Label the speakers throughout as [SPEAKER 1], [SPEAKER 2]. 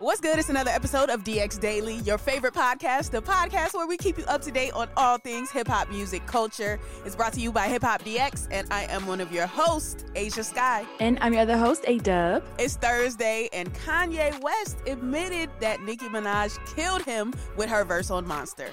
[SPEAKER 1] What's good? It's another episode of DX Daily, your favorite podcast, the podcast where we keep you up to date on all things hip hop music culture. It's brought to you by Hip Hop DX, and I am one of your hosts, Asia Sky.
[SPEAKER 2] And I'm your other host, A Dub.
[SPEAKER 1] It's Thursday, and Kanye West admitted that Nicki Minaj killed him with her verse on Monster.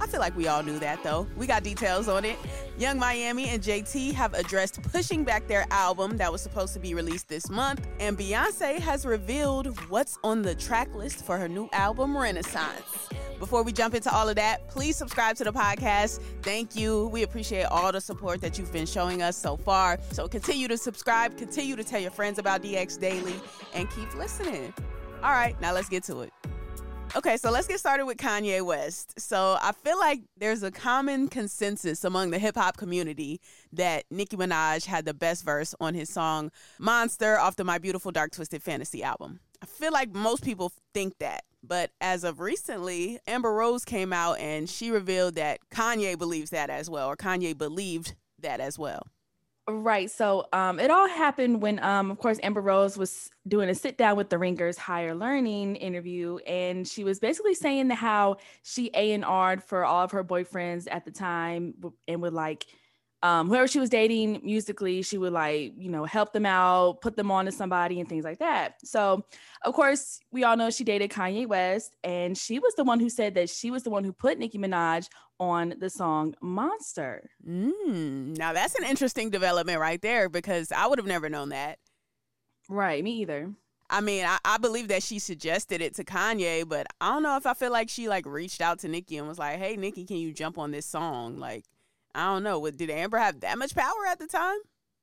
[SPEAKER 1] I feel like we all knew that though. We got details on it. Yung Miami and JT have addressed pushing back their album that was supposed to be released this month, and Beyonce has revealed what's on the track list for her new album, Renaissance. Before we jump into all of that, please subscribe to the podcast. Thank you. We appreciate all the support that you've been showing us so far. So continue to subscribe, continue to tell your friends about DX Daily, and keep listening. All right, now let's get to it. Okay, so let's get started with Kanye West. So I feel like there's a common consensus among the hip hop community that Nicki Minaj had the best verse on his song Monster off the My Beautiful Dark Twisted Fantasy album. I feel like most people think that. But as of recently, Amber Rose came out and she revealed that Kanye believes that as well, or Kanye believed that as well.
[SPEAKER 2] Right. So um, it all happened when, um, of course, Amber Rose was doing a sit down with the Ringers Higher Learning interview, and she was basically saying how she A and R'd for all of her boyfriends at the time, and would like um, whoever she was dating musically, she would like, you know, help them out, put them on to somebody and things like that. So, of course, we all know she dated Kanye West, and she was the one who said that she was the one who put Nicki Minaj on the song Monster.
[SPEAKER 1] Mm, now, that's an interesting development right there because I would have never known that.
[SPEAKER 2] Right, me either.
[SPEAKER 1] I mean, I, I, believe that she suggested it to Kanye, but I don't know if I feel like she like reached out to Nicki and was like, "Hey, Nicki, can you jump on this song?" Like, I don't know. Did Amber have that much power at the time?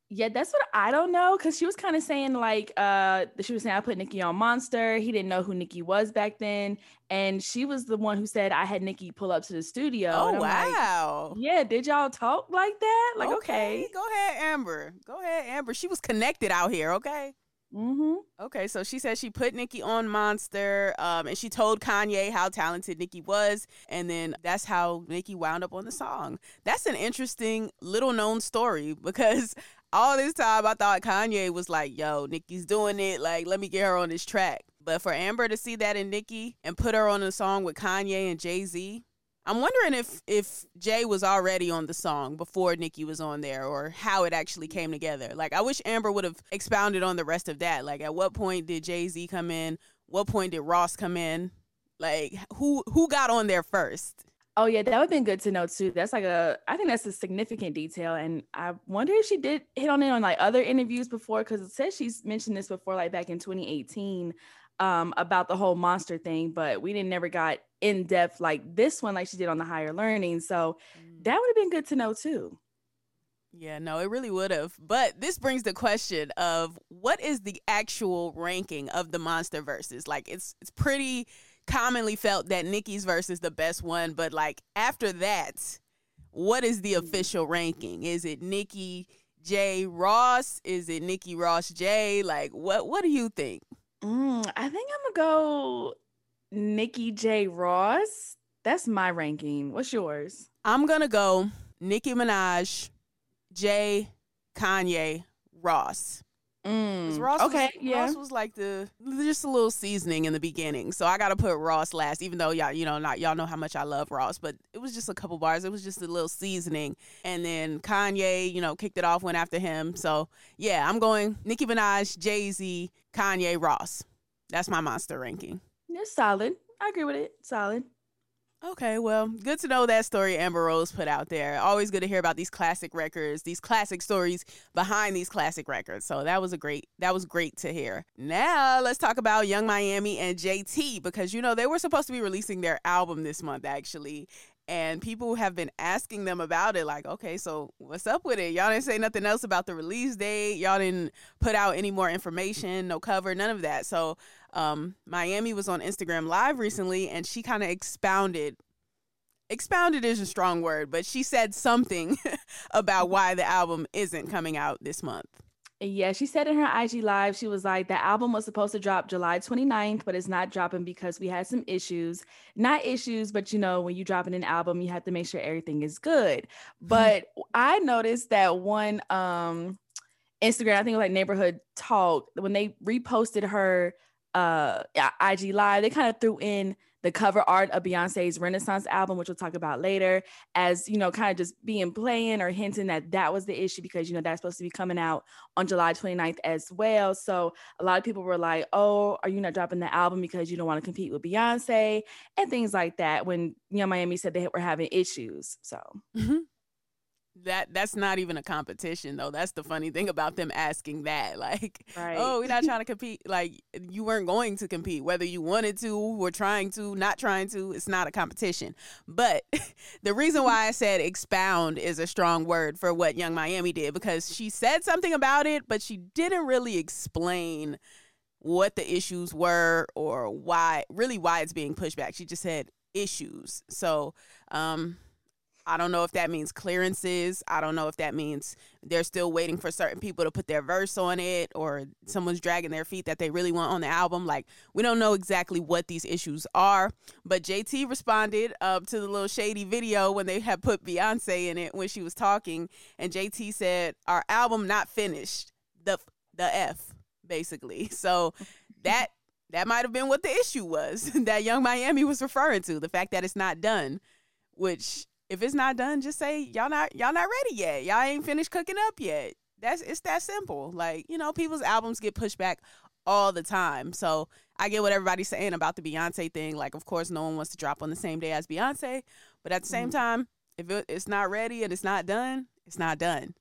[SPEAKER 2] Yeah, that's what I don't know. Cause she was kind of saying like uh she was saying I put Nicki on Monster. He didn't know who Nicki was back then. And she was the one who said I had Nicki pull up to the studio.
[SPEAKER 1] Oh wow.
[SPEAKER 2] Like, yeah, did y'all talk like that? Like, okay. okay.
[SPEAKER 1] Go ahead, Amber. Go ahead, Amber. She was connected out here, okay?
[SPEAKER 2] Mm-hmm.
[SPEAKER 1] Okay, so she said she put Nicki on Monster, um, and she told Kanye how talented Nicki was, and then that's how Nicki wound up on the song. That's an interesting little known story because all this time I thought Kanye was like, "Yo, Nicki's doing it. Like, let me get her on this track." But for Amber to see that in Nicki and put her on a song with Kanye and Jay Z, I'm wondering if if Jay was already on the song before Nicki was on there, or how it actually came together. Like, I wish Amber would have expounded on the rest of that. Like, at what point did Jay Z come in? What point did Ross come in? Like, who who got on there first?
[SPEAKER 2] Oh yeah, that would have been good to know too. That's like a, I think that's a significant detail, and I wonder if she did hit on it on like other interviews before, because it says she's mentioned this before, like back in 2018 um, about the whole monster thing, but we didn't never got in depth like this one, like she did on the higher learning. So mm. that would have been good to know too.
[SPEAKER 1] Yeah, no, it really would have. But this brings the question of what is the actual ranking of the monster verses? Like it's it's pretty commonly felt that Nicki's verse is the best one, but like after that, what is the mm. official ranking? Is it Nicki J Ross? Is it Nicki Ross J? Like what what do you think?
[SPEAKER 2] Mm, I think I'm gonna go Nicki J. Ross. That's my ranking. What's yours?
[SPEAKER 1] I'm gonna go Nicki Minaj, Jay, Kanye, Ross.
[SPEAKER 2] Mm,
[SPEAKER 1] Ross
[SPEAKER 2] okay,
[SPEAKER 1] was,
[SPEAKER 2] yeah.
[SPEAKER 1] Ross was like the just a little seasoning in the beginning, so I gotta put Ross last. Even though y'all, you know, not y'all know how much I love Ross, but it was just a couple bars. It was just a little seasoning, and then Kanye, you know, kicked it off, went after him. So yeah, I'm going Nicki Minaj, Jay Z, Kanye, Ross. That's my monster ranking.
[SPEAKER 2] It's solid. I agree with it. Solid.
[SPEAKER 1] Okay, well, good to know that story Amber Rose put out there. Always good to hear about these classic records, these classic stories behind these classic records. So that was a great that was great to hear. Now let's talk about Yung Miami and JT because you know they were supposed to be releasing their album this month actually. And people have been asking them about it, like, okay, so what's up with it? Y'all didn't say nothing else about the release date. Y'all didn't put out any more information, no cover, none of that. So um, Miami was on Instagram Live recently, and she kind of expounded. Expounded is a strong word, but she said something about why the album isn't coming out this month.
[SPEAKER 2] Yeah, she said in her IG live, she was like, the album was supposed to drop July 29th, but it's not dropping because we had some issues. Not issues, but you know, when you drop in an album, you have to make sure everything is good. But I noticed that one um Instagram, I think it was like neighborhood talk, when they reposted her uh IG live, they kind of threw in the cover art of Beyonce's Renaissance album, which we'll talk about later, as you know, kind of just being playing or hinting that that was the issue because you know that's supposed to be coming out on July 29th as well. So a lot of people were like, "Oh, are you not dropping the album because you don't want to compete with Beyonce?" and things like that. When Yung Miami said they were having issues, so.
[SPEAKER 1] Mm-hmm that that's not even a competition though. That's the funny thing about them asking that. Like, right. oh, we're not trying to compete. Like you weren't going to compete, whether you wanted to, or trying to, not trying to. It's not a competition. But the reason why I said expound is a strong word for what Yung Miami did because she said something about it, but she didn't really explain what the issues were or why really why it's being pushed back. She just said issues. So um I don't know if that means clearances. I don't know if that means they're still waiting for certain people to put their verse on it or someone's dragging their feet that they really want on the album. Like, we don't know exactly what these issues are. But JT responded uh, to the little shady video when they had put Beyonce in it when she was talking. And JT said, Our album not finished. The, the F, basically. So that. That might have been what the issue was that Yung Miami was referring to, the fact that it's not done, which if it's not done, just say y'all not y'all not ready yet. Y'all ain't finished cooking up yet. That's it's that simple. Like, you know, people's albums get pushed back all the time. So I get what everybody's saying about the Beyonce thing. Like, of course, no one wants to drop on the same day as Beyonce. But at the same mm-hmm. time, if it, it's not ready and it's not done, it's not done.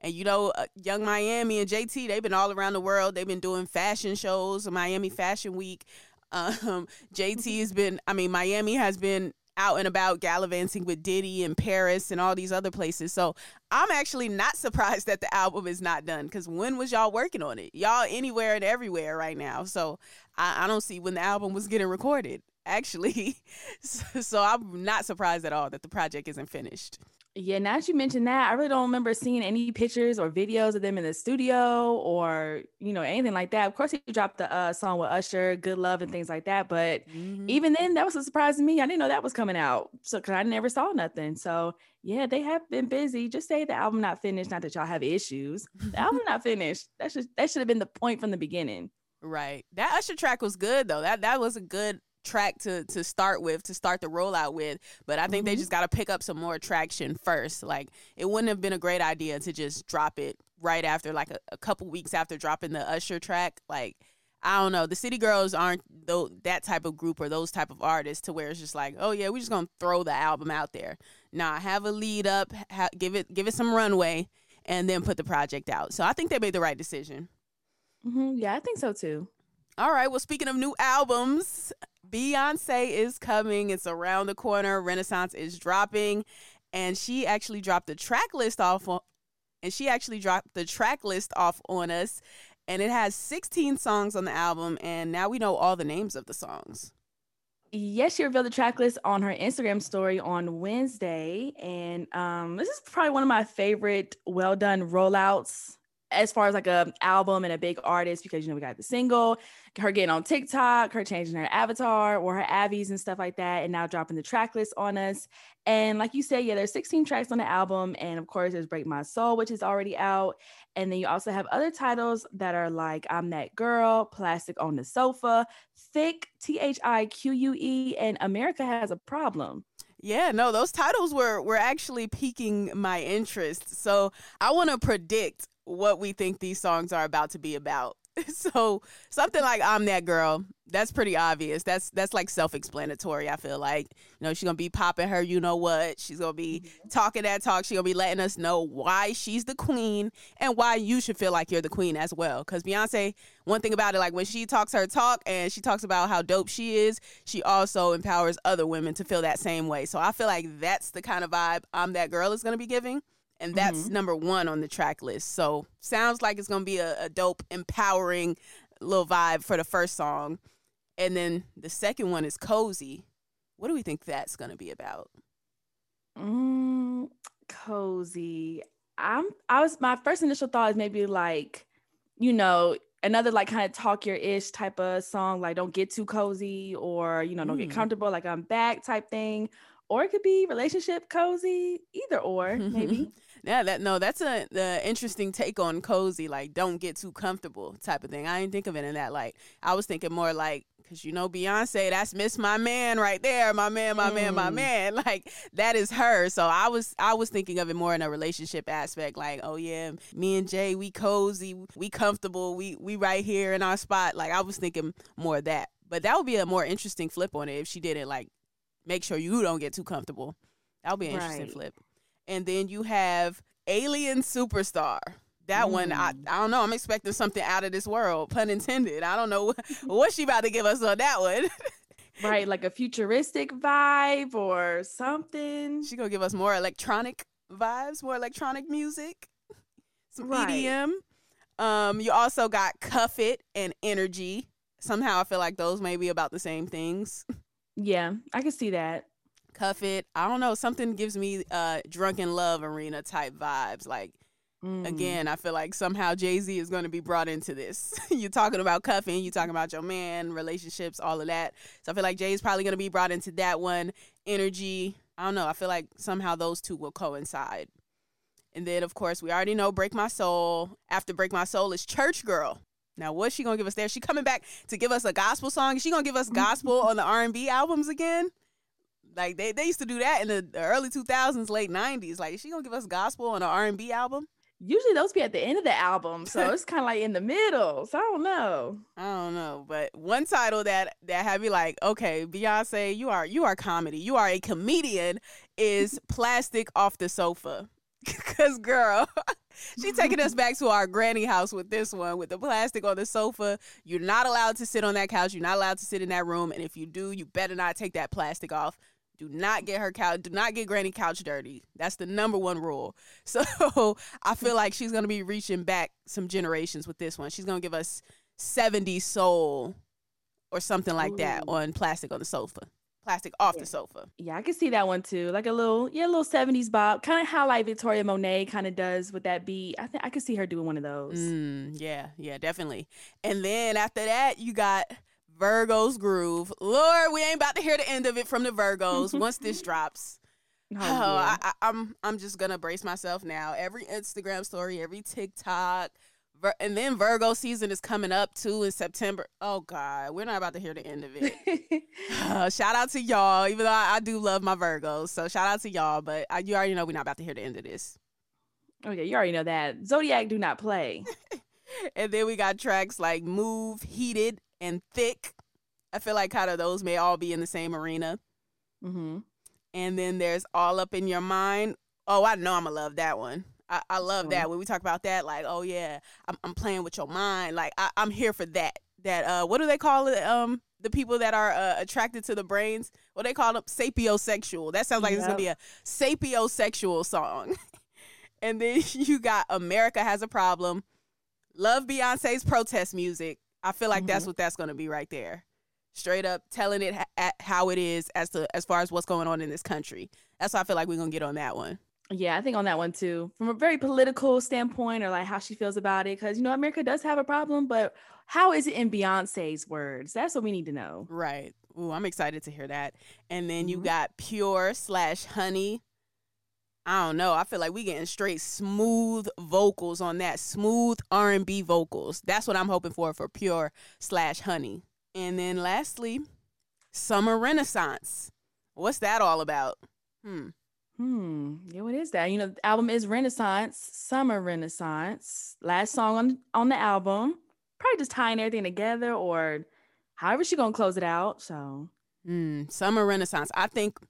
[SPEAKER 1] And you know, uh, Yung Miami and JT, they've been all around the world. They've been doing fashion shows, Miami Fashion Week. Um, JT has been, I mean, Miami has been out and about gallivanting with Diddy in Paris and all these other places. So I'm actually not surprised that the album is not done because when was y'all working on it? Y'all anywhere and everywhere right now. So I, I don't see when the album was getting recorded, actually. so, so I'm not surprised at all that the project isn't finished.
[SPEAKER 2] Yeah, now that you mentioned that, I really don't remember seeing any pictures or videos of them in the studio or you know anything like that. Of course, he dropped the uh, song with Usher, "Good Love" and things like that. But mm-hmm. even then, that was a surprise to me. I didn't know that was coming out, so because I never saw nothing. So yeah, they have been busy. Just say the album not finished. Not that y'all have issues. The album not finished. That should that should have been the point from the beginning.
[SPEAKER 1] Right. That Usher track was good though. That that was a good track to to start with to start the rollout with but i think mm-hmm. they just got to pick up some more traction first like it wouldn't have been a great idea to just drop it right after like a, a couple weeks after dropping the usher track like I don't know. The City Girls aren't though that type of group or those type of artists to where it's just like, oh yeah, we're just gonna throw the album out there. Nah, have a lead up, ha- give it give it some runway, and then put the project out. So I think they made the right decision.
[SPEAKER 2] Mm-hmm. Yeah, I think so too.
[SPEAKER 1] All right. Well, speaking of new albums, Beyonce is coming. It's around the corner. Renaissance is dropping. And she actually dropped the track list off on, and she actually dropped the track list off on us. And it has 16 songs on the album, and now we know all the names of the songs.
[SPEAKER 2] Yes, she revealed the track list on her Instagram story on Wednesday. And um, this is probably one of my favorite well done rollouts as far as like a album and a big artist because you know we got the single her getting on tiktok her changing her avatar or her avies and stuff like that and now dropping the track list on us. And like you said yeah there's 16 tracks on the album and of course there's break my soul which is already out. And then you also have other titles that are like i'm that girl plastic on the sofa thick t-h-i-q-u-e and america has a problem.
[SPEAKER 1] Yeah, no, those titles were were actually piquing my interest. So I want to predict what we think these songs are about to be about. So something like I'm that girl, that's pretty obvious. That's that's like self-explanatory, I feel like. You know, she's gonna be popping her you know what. She's gonna be mm-hmm. talking that talk. She's gonna be letting us know why she's the queen and why you should feel like you're the queen as well. Cause Beyonce, one thing about it, like when she talks her talk and she talks about how dope she is, she also empowers other women to feel that same way. So I feel like that's the kind of vibe I'm that girl is gonna be giving and that's mm-hmm. number one on the track list. So sounds like it's gonna be a, a, dope, empowering little vibe for the first song, and then the second one is cozy. What do we think that's gonna be about?
[SPEAKER 2] Mm, cozy. I'm. I was. My first initial thought is maybe like, you know, another like kind of talk your ish type of song, like don't get too cozy or you know don't get
[SPEAKER 1] Mm.
[SPEAKER 2] comfortable, like I'm back type thing. Or it could be relationship cozy, either or maybe.
[SPEAKER 1] Yeah, that no, that's a the interesting take on cozy. Like, don't get too comfortable type of thing. I didn't think of it in that light. I was thinking more like, cause you know Beyonce, that's Miss My Man right there, my man, my man, my
[SPEAKER 2] Mm.
[SPEAKER 1] man. Like that is her. So I was I was thinking of it more in a relationship aspect. Like, oh yeah, me and Jay, we cozy, we comfortable, we we right here in our spot. Like I was thinking more of that. But that would be a more interesting flip on it if she didn't like make sure you don't get too comfortable. That'll be an interesting
[SPEAKER 2] Right.
[SPEAKER 1] flip and then you have Alien Superstar. That one, I,
[SPEAKER 2] Mm.
[SPEAKER 1] I don't know. I'm expecting something out of this world, pun intended. I don't know what she about to give us on that one.
[SPEAKER 2] right, like a futuristic vibe or something.
[SPEAKER 1] she gonna give us more electronic vibes, more electronic music, some
[SPEAKER 2] Right.
[SPEAKER 1] EDM. Um, you also got Cuff It and Energy. Somehow I feel like those may be about the same things.
[SPEAKER 2] Yeah, I can see that.
[SPEAKER 1] Cuff It, I don't know. Something gives me uh Drunk in Love arena type vibes. Like
[SPEAKER 2] Mm.
[SPEAKER 1] Again, I feel like somehow Jay Z is going to be brought into this. you're talking about cuffing, you're talking about your man, relationships, all of that. So I feel like Jay is probably going to be brought into that one. Energy, I don't know. I feel like somehow those two will coincide. And then, of course, we already know Break My Soul. After Break My Soul is Church Girl. Now, what's she gonna give us there? She coming back to give us a gospel song. Is she gonna give us mm-hmm. gospel on the R and B albums again? Like they, they used to do that in the, the early two thousands, late nineties. Like is she gonna give us gospel on an R and B album?
[SPEAKER 2] Usually those be at the end of the album, so it's kind of like in the middle. So I don't know.
[SPEAKER 1] I don't know, but one title that that have me like, okay, Beyonce, you are you are comedy, you are a comedian, is "Plastic Off the Sofa," because girl, she taking us back to our granny house with this one, with the plastic on the sofa. You're not allowed to sit on that couch. You're not allowed to sit in that room, and if you do, you better not take that plastic off. Do not get her couch. Do not get Granny couch dirty. That's the number one rule. So I feel like she's gonna be reaching back some generations with this one. She's gonna give us 70 soul or something like that
[SPEAKER 2] Ooh.
[SPEAKER 1] on plastic on the sofa. Plastic off
[SPEAKER 2] Yeah.
[SPEAKER 1] the sofa.
[SPEAKER 2] Yeah, I can see that one too. Like a little, yeah, a little 70s bop. Kind of how like Victoria Monet kind of does with that beat. I think I could see her doing one of those.
[SPEAKER 1] Mm, yeah, yeah, definitely. And then after that, you got Virgo's Groove. Lord, we ain't about to hear the end of it from the Virgos once this drops.
[SPEAKER 2] Oh,
[SPEAKER 1] Oh,
[SPEAKER 2] yeah.
[SPEAKER 1] I, I, I'm I'm just gonna brace myself now. Every Instagram story, every TikTok, and then Virgo season is coming up too in September. Oh God, we're not about to hear the end of it. Uh, shout out to y'all, even though I, I do love my Virgos. So shout out to y'all, but I, you already know we're not about to hear the end of this.
[SPEAKER 2] oh yeah, you already know that. Zodiac do not play.
[SPEAKER 1] And then we got tracks like Move, Heated, and Thick. I feel like kind of those may all be in the same arena.
[SPEAKER 2] hmm
[SPEAKER 1] And then there's All Up in Your Mind. Oh, I know I'm gonna love that one. I, I love
[SPEAKER 2] Sure.
[SPEAKER 1] that when we talk about that. Like, oh yeah, I'm, I'm playing with your mind. Like, I, I'm here for that. That uh, what do they call it? Um, the people that are uh, attracted to the brains. What they call them? Sapiosexual. That sounds like it's gonna be a sapiosexual song. and then you got America has a problem. Love Beyonce's protest music. I feel like that's what that's gonna be right there straight up telling it ha- at how it is as to as far as what's going on in this country. That's why I feel like we're gonna get on that one.
[SPEAKER 2] Yeah, I think on that one too, from a very political standpoint, or like how she feels about it, because you know America does have a problem, but how is it in Beyonce's words? That's what we need to know.
[SPEAKER 1] Right. Ooh, I'm excited to hear that. And then you
[SPEAKER 2] Mhm.
[SPEAKER 1] got pure slash honey. I don't know. I feel like we getting straight smooth vocals on that. Smooth R and B vocals. That's what I'm hoping for for pure slash honey. And then lastly, summer renaissance. What's that all about? Hmm.
[SPEAKER 2] Hmm. Yeah, what is that? You know, the album is Renaissance, Summer Renaissance. Last song on on the album. Probably just tying everything together, or however she gonna close it out. So
[SPEAKER 1] Mm, summer renaissance. I think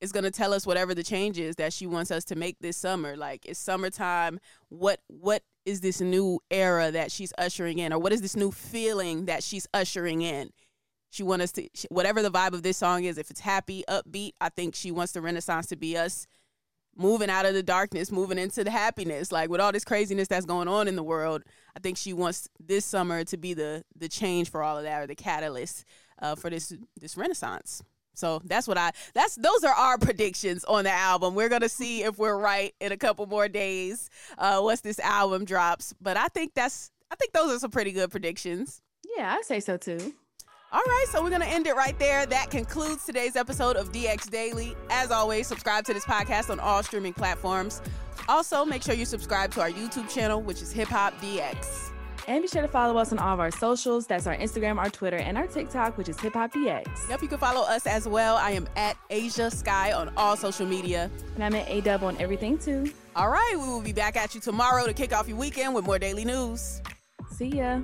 [SPEAKER 1] it's gonna tell us whatever the change is that she wants us to make this summer. Like it's summertime. What what is this new era that she's ushering in, or what is this new feeling that she's ushering in? She wants us to whatever the vibe of this song is. If it's happy, upbeat, I think she wants the renaissance to be us moving out of the darkness, moving into the happiness. Like with all this craziness that's going on in the world, I think she wants this summer to be the the change for all of that or the catalyst uh, for this this renaissance. So that's what I that's those are our predictions on the album. We're gonna see if we're right in a couple more days uh, once this album drops. But I think that's I think those are some pretty good predictions.
[SPEAKER 2] Yeah, I say so too.
[SPEAKER 1] All right, so we're going to end it right there. That concludes today's episode of DX Daily. As always, subscribe to this podcast on all streaming platforms. Also, make sure you subscribe to our YouTube channel, which is Hip Hop DX.
[SPEAKER 2] And be sure to follow us on all of our socials. That's our Instagram, our Twitter, and our TikTok, which is Hip Hop DX.
[SPEAKER 1] Yep, you can follow us as well. I am at Asia Sky on all social media.
[SPEAKER 2] And I'm at A Dub on everything too.
[SPEAKER 1] All right, we will be back at you tomorrow to kick off your weekend with more daily news.
[SPEAKER 2] See ya.